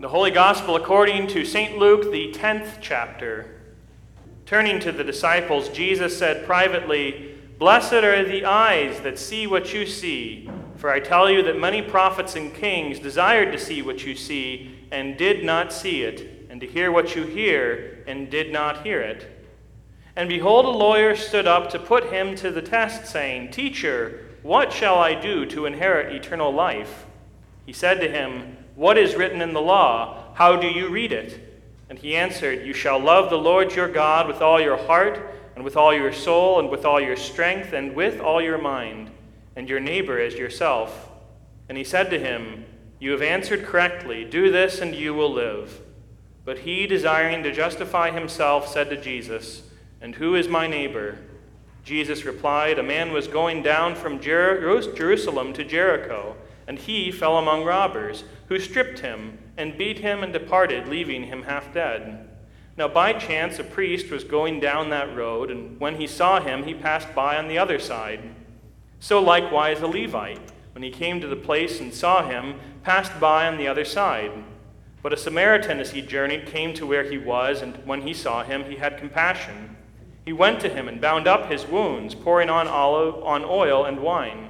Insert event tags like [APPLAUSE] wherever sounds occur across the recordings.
The Holy Gospel according to St. Luke, the 10th chapter. Turning to the disciples, Jesus said privately, Blessed are the eyes that see what you see. For I tell you that many prophets and kings desired to see what you see and did not see it, and to hear what you hear and did not hear it. And behold, a lawyer stood up to put him to the test, saying, Teacher, what shall I do to inherit eternal life? He said to him, what is written in the law? How do you read it? And he answered, You shall love the Lord your God with all your heart, and with all your soul, and with all your strength, and with all your mind, and your neighbor as yourself. And he said to him, You have answered correctly. Do this, and you will live. But he, desiring to justify himself, said to Jesus, And who is my neighbor? Jesus replied, A man was going down from Jer- Jerusalem to Jericho and he fell among robbers, who stripped him and beat him and departed, leaving him half dead. Now, by chance, a priest was going down that road, and when he saw him, he passed by on the other side. So likewise, a Levite, when he came to the place and saw him, passed by on the other side. But a Samaritan, as he journeyed, came to where he was, and when he saw him, he had compassion. He went to him and bound up his wounds, pouring on olive, on oil and wine.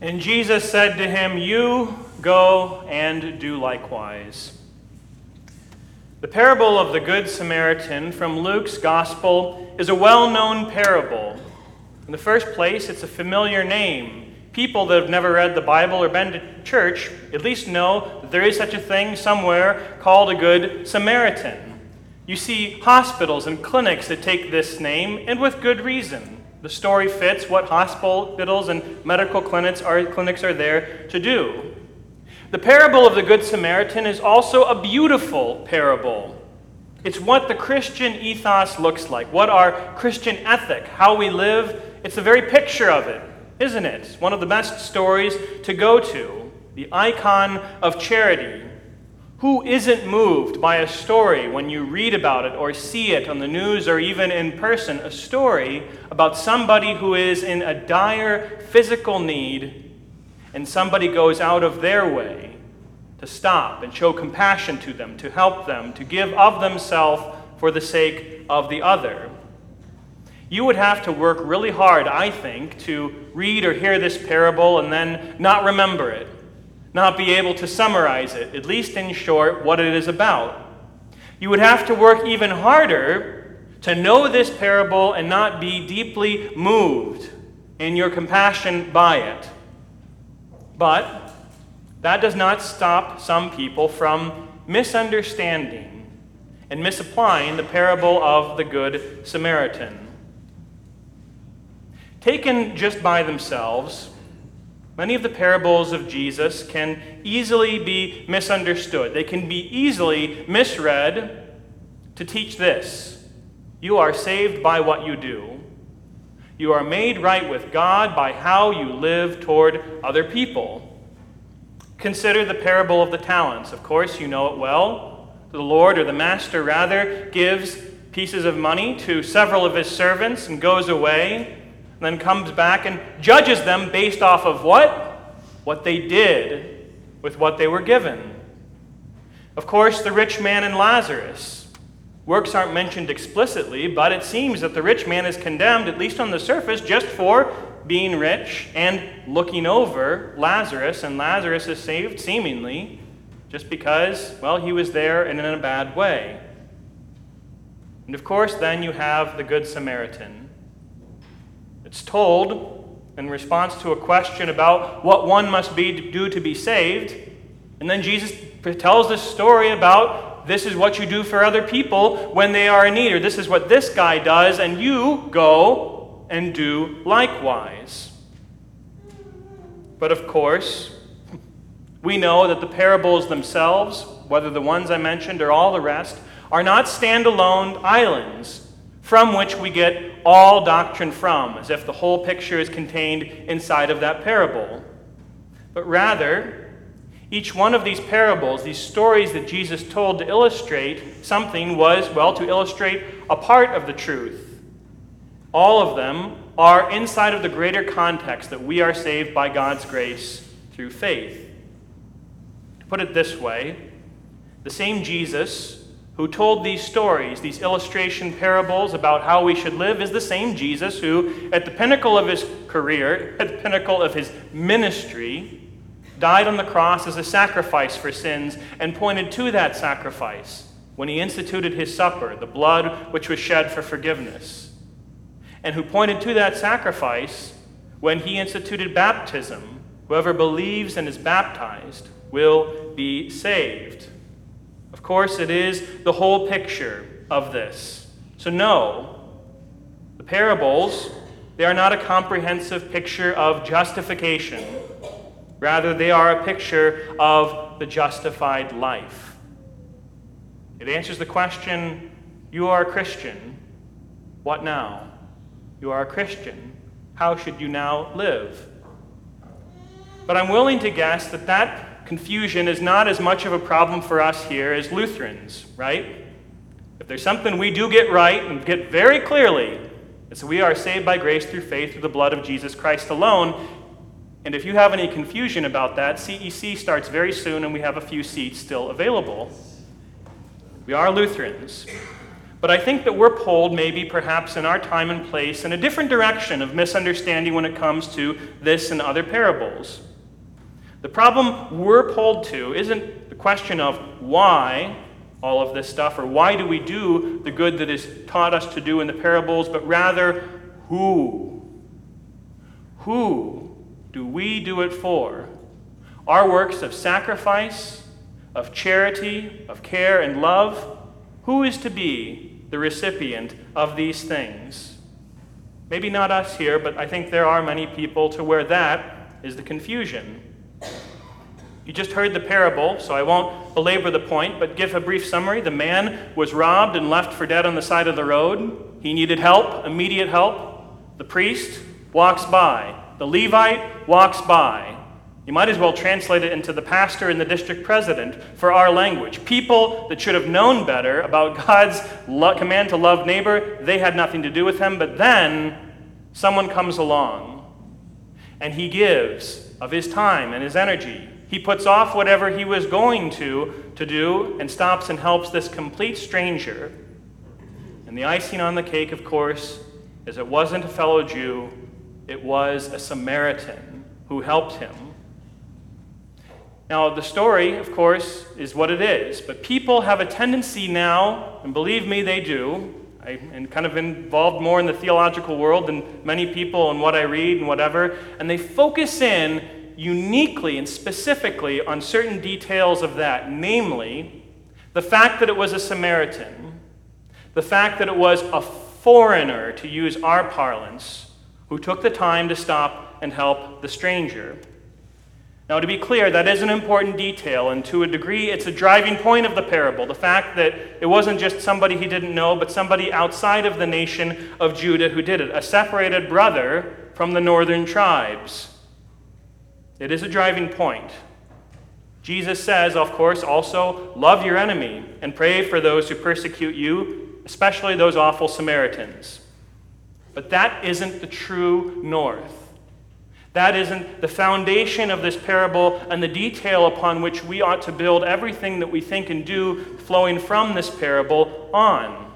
And Jesus said to him, You go and do likewise. The parable of the Good Samaritan from Luke's Gospel is a well known parable. In the first place, it's a familiar name. People that have never read the Bible or been to church at least know that there is such a thing somewhere called a Good Samaritan. You see hospitals and clinics that take this name, and with good reason. The story fits what hospitals and medical clinics are, clinics are there to do. The parable of the Good Samaritan is also a beautiful parable. It's what the Christian ethos looks like, what our Christian ethic, how we live. It's the very picture of it, isn't it? One of the best stories to go to. The icon of charity, who isn't moved by a story when you read about it or see it on the news or even in person? A story about somebody who is in a dire physical need and somebody goes out of their way to stop and show compassion to them, to help them, to give of themselves for the sake of the other. You would have to work really hard, I think, to read or hear this parable and then not remember it not be able to summarize it, at least in short, what it is about. You would have to work even harder to know this parable and not be deeply moved in your compassion by it. But that does not stop some people from misunderstanding and misapplying the parable of the Good Samaritan. Taken just by themselves, Many of the parables of Jesus can easily be misunderstood. They can be easily misread to teach this You are saved by what you do. You are made right with God by how you live toward other people. Consider the parable of the talents. Of course, you know it well. The Lord, or the master rather, gives pieces of money to several of his servants and goes away then comes back and judges them based off of what? What they did with what they were given. Of course, the rich man and Lazarus. Works aren't mentioned explicitly, but it seems that the rich man is condemned, at least on the surface, just for being rich and looking over Lazarus, and Lazarus is saved seemingly just because, well, he was there and in a bad way. And of course, then you have the Good Samaritan it's told in response to a question about what one must be do to be saved. And then Jesus tells this story about this is what you do for other people when they are in need, or this is what this guy does, and you go and do likewise. But of course, [LAUGHS] we know that the parables themselves whether the ones I mentioned or all the rest, are not standalone islands from which we get all doctrine from, as if the whole picture is contained inside of that parable. But rather, each one of these parables, these stories that Jesus told to illustrate something, was, well, to illustrate a part of the truth. All of them are inside of the greater context that we are saved by God's grace through faith. To put it this way, the same Jesus who told these stories, these illustration parables about how we should live, is the same Jesus who, at the pinnacle of his career, at the pinnacle of his ministry, died on the cross as a sacrifice for sins and pointed to that sacrifice when he instituted his supper, the blood which was shed for forgiveness, and who pointed to that sacrifice when he instituted baptism. Whoever believes and is baptized will be saved. Of course, it is the whole picture of this. So, no, the parables, they are not a comprehensive picture of justification. Rather, they are a picture of the justified life. It answers the question you are a Christian. What now? You are a Christian. How should you now live? But I'm willing to guess that that confusion is not as much of a problem for us here as Lutherans, right? If there's something we do get right and get very clearly, it's we are saved by grace through faith through the blood of Jesus Christ alone. And if you have any confusion about that, CEC starts very soon and we have a few seats still available. We are Lutherans. But I think that we're pulled, maybe perhaps in our time and place, in a different direction of misunderstanding when it comes to this and other parables. The problem we're pulled to isn't the question of why all of this stuff or why do we do the good that is taught us to do in the parables, but rather who? Who do we do it for? Our works of sacrifice, of charity, of care and love, who is to be the recipient of these things? Maybe not us here, but I think there are many people to where that is the confusion. You just heard the parable, so I won't belabor the point, but give a brief summary. The man was robbed and left for dead on the side of the road. He needed help, immediate help. The priest walks by. The Levite walks by. You might as well translate it into the pastor and the district president for our language. People that should have known better about God's command to love neighbor, they had nothing to do with him, but then someone comes along and he gives of his time and his energy he puts off whatever he was going to to do and stops and helps this complete stranger. And the icing on the cake, of course, is it wasn't a fellow Jew, it was a Samaritan who helped him. Now, the story, of course, is what it is, but people have a tendency now, and believe me, they do. I am kind of involved more in the theological world than many people and what I read and whatever, and they focus in uniquely and specifically on certain details of that, namely, the fact that it was a Samaritan, the fact that it was a foreigner, to use our parlance, who took the time to stop and help the stranger. Now, to be clear, that is an important detail, and to a degree, it's a driving point of the parable the fact that it wasn't just somebody he didn't know, but somebody outside of the nation of Judah who did it, a separated brother from the northern tribes. It is a driving point. Jesus says, of course, also, love your enemy and pray for those who persecute you, especially those awful Samaritans. But that isn't the true north. That isn't the foundation of this parable and the detail upon which we ought to build everything that we think and do flowing from this parable on.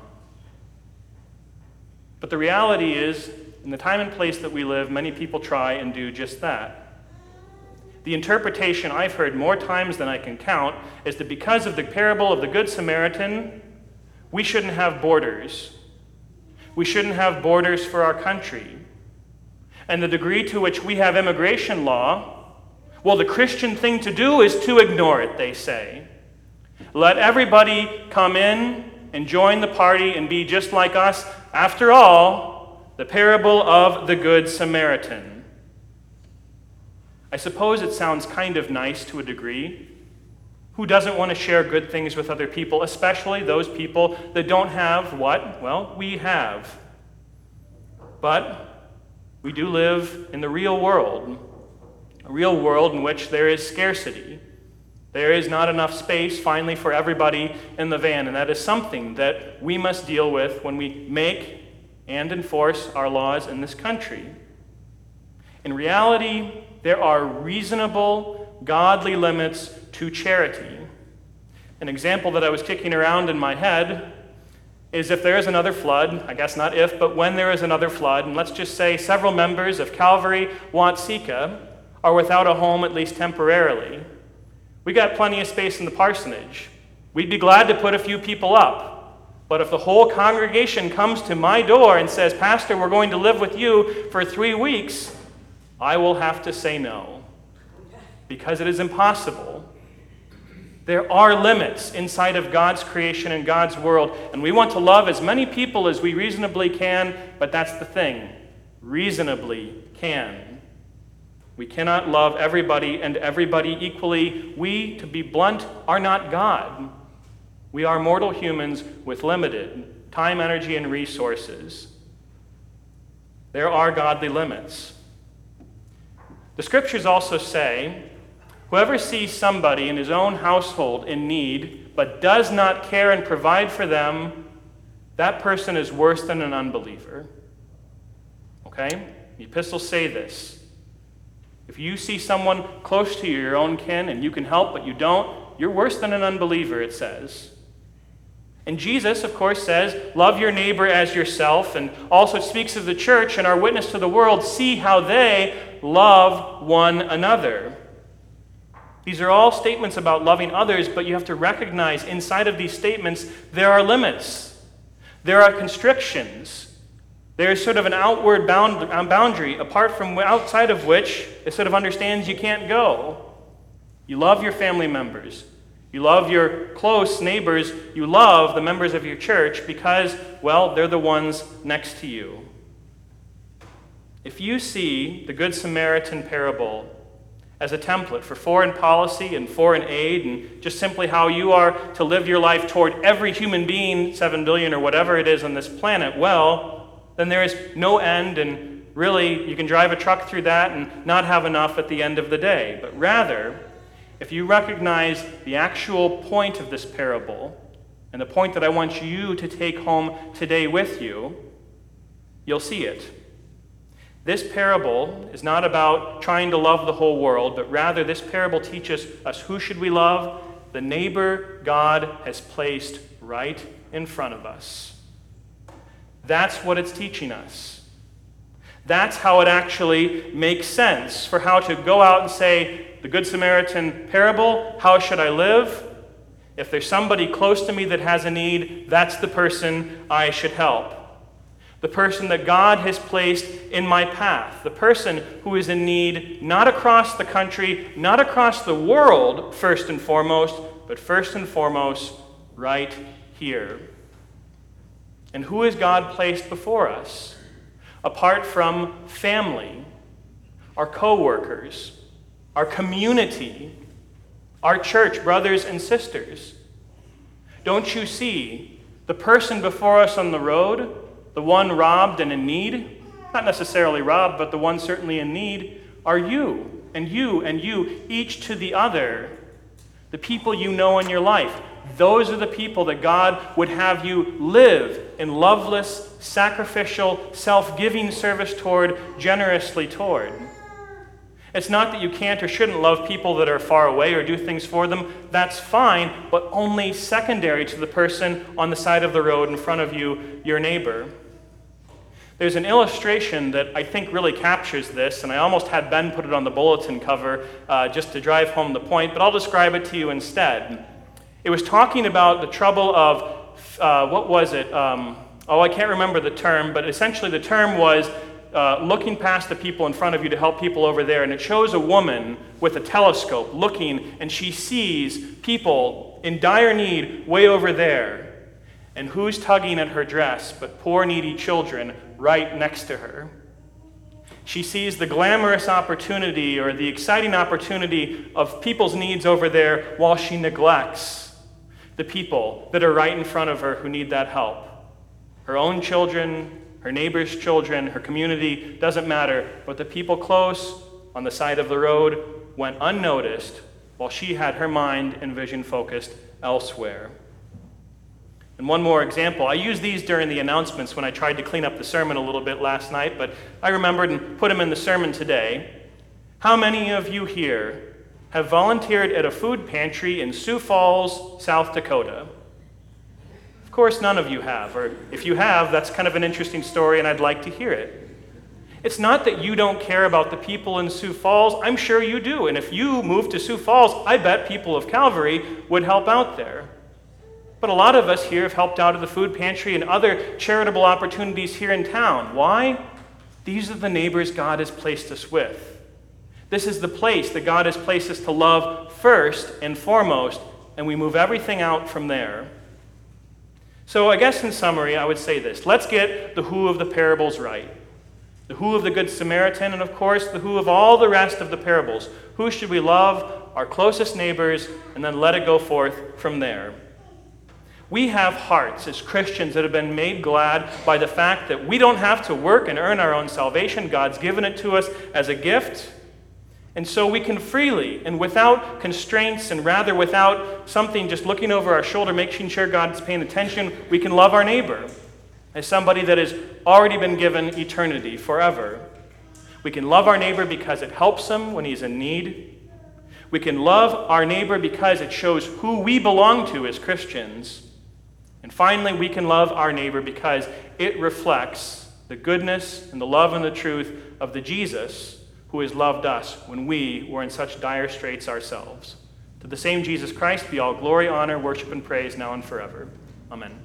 But the reality is, in the time and place that we live, many people try and do just that. The interpretation I've heard more times than I can count is that because of the parable of the Good Samaritan, we shouldn't have borders. We shouldn't have borders for our country. And the degree to which we have immigration law, well, the Christian thing to do is to ignore it, they say. Let everybody come in and join the party and be just like us. After all, the parable of the Good Samaritan. I suppose it sounds kind of nice to a degree. Who doesn't want to share good things with other people, especially those people that don't have what? Well, we have. But we do live in the real world, a real world in which there is scarcity. There is not enough space, finally, for everybody in the van, and that is something that we must deal with when we make and enforce our laws in this country. In reality, there are reasonable, godly limits to charity. An example that I was kicking around in my head is if there is another flood, I guess not if, but when there is another flood, and let's just say several members of Calvary Watseka are without a home, at least temporarily. We got plenty of space in the parsonage. We'd be glad to put a few people up. But if the whole congregation comes to my door and says, Pastor, we're going to live with you for three weeks, I will have to say no. Because it is impossible. There are limits inside of God's creation and God's world, and we want to love as many people as we reasonably can, but that's the thing reasonably can. We cannot love everybody and everybody equally. We, to be blunt, are not God. We are mortal humans with limited time, energy, and resources. There are godly limits. The scriptures also say whoever sees somebody in his own household in need but does not care and provide for them, that person is worse than an unbeliever. Okay? The epistles say this. If you see someone close to your own kin and you can help but you don't, you're worse than an unbeliever, it says. And Jesus, of course, says, Love your neighbor as yourself, and also speaks of the church and our witness to the world. See how they love one another. These are all statements about loving others, but you have to recognize inside of these statements there are limits, there are constrictions. There is sort of an outward bound, um, boundary, apart from outside of which it sort of understands you can't go. You love your family members. You love your close neighbors. You love the members of your church because, well, they're the ones next to you. If you see the Good Samaritan parable as a template for foreign policy and foreign aid, and just simply how you are to live your life toward every human being, 7 billion or whatever it is on this planet, well, then there is no end, and really you can drive a truck through that and not have enough at the end of the day. But rather, if you recognize the actual point of this parable, and the point that I want you to take home today with you, you'll see it. This parable is not about trying to love the whole world, but rather this parable teaches us who should we love? The neighbor God has placed right in front of us. That's what it's teaching us. That's how it actually makes sense for how to go out and say, the Good Samaritan parable, how should I live? If there's somebody close to me that has a need, that's the person I should help. The person that God has placed in my path. The person who is in need, not across the country, not across the world, first and foremost, but first and foremost, right here. And who has God placed before us? Apart from family, our co-workers, our community, our church, brothers and sisters. Don't you see the person before us on the road, the one robbed and in need? Not necessarily robbed, but the one certainly in need, are you, and you, and you, each to the other, the people you know in your life. Those are the people that God would have you live in loveless, sacrificial, self giving service toward, generously toward. It's not that you can't or shouldn't love people that are far away or do things for them. That's fine, but only secondary to the person on the side of the road in front of you, your neighbor. There's an illustration that I think really captures this, and I almost had Ben put it on the bulletin cover uh, just to drive home the point, but I'll describe it to you instead. It was talking about the trouble of, uh, what was it? Um, oh, I can't remember the term, but essentially the term was uh, looking past the people in front of you to help people over there. And it shows a woman with a telescope looking, and she sees people in dire need way over there. And who's tugging at her dress but poor, needy children right next to her? She sees the glamorous opportunity or the exciting opportunity of people's needs over there while she neglects the people that are right in front of her who need that help. Her own children, her neighbor's children, her community, doesn't matter, but the people close on the side of the road went unnoticed while she had her mind and vision focused elsewhere. And one more example. I used these during the announcements when I tried to clean up the sermon a little bit last night, but I remembered and put them in the sermon today. How many of you here have volunteered at a food pantry in Sioux Falls, South Dakota? Of course, none of you have. Or if you have, that's kind of an interesting story, and I'd like to hear it. It's not that you don't care about the people in Sioux Falls. I'm sure you do. And if you moved to Sioux Falls, I bet people of Calvary would help out there. But a lot of us here have helped out at the food pantry and other charitable opportunities here in town. Why? These are the neighbors God has placed us with. This is the place that God has placed us to love first and foremost, and we move everything out from there. So, I guess in summary, I would say this let's get the who of the parables right. The who of the Good Samaritan, and of course, the who of all the rest of the parables. Who should we love? Our closest neighbors, and then let it go forth from there. We have hearts as Christians that have been made glad by the fact that we don't have to work and earn our own salvation. God's given it to us as a gift. And so we can freely and without constraints and rather without something just looking over our shoulder, making sure God's paying attention, we can love our neighbor as somebody that has already been given eternity forever. We can love our neighbor because it helps him when he's in need. We can love our neighbor because it shows who we belong to as Christians. And finally, we can love our neighbor because it reflects the goodness and the love and the truth of the Jesus who has loved us when we were in such dire straits ourselves. To the same Jesus Christ be all glory, honor, worship, and praise now and forever. Amen.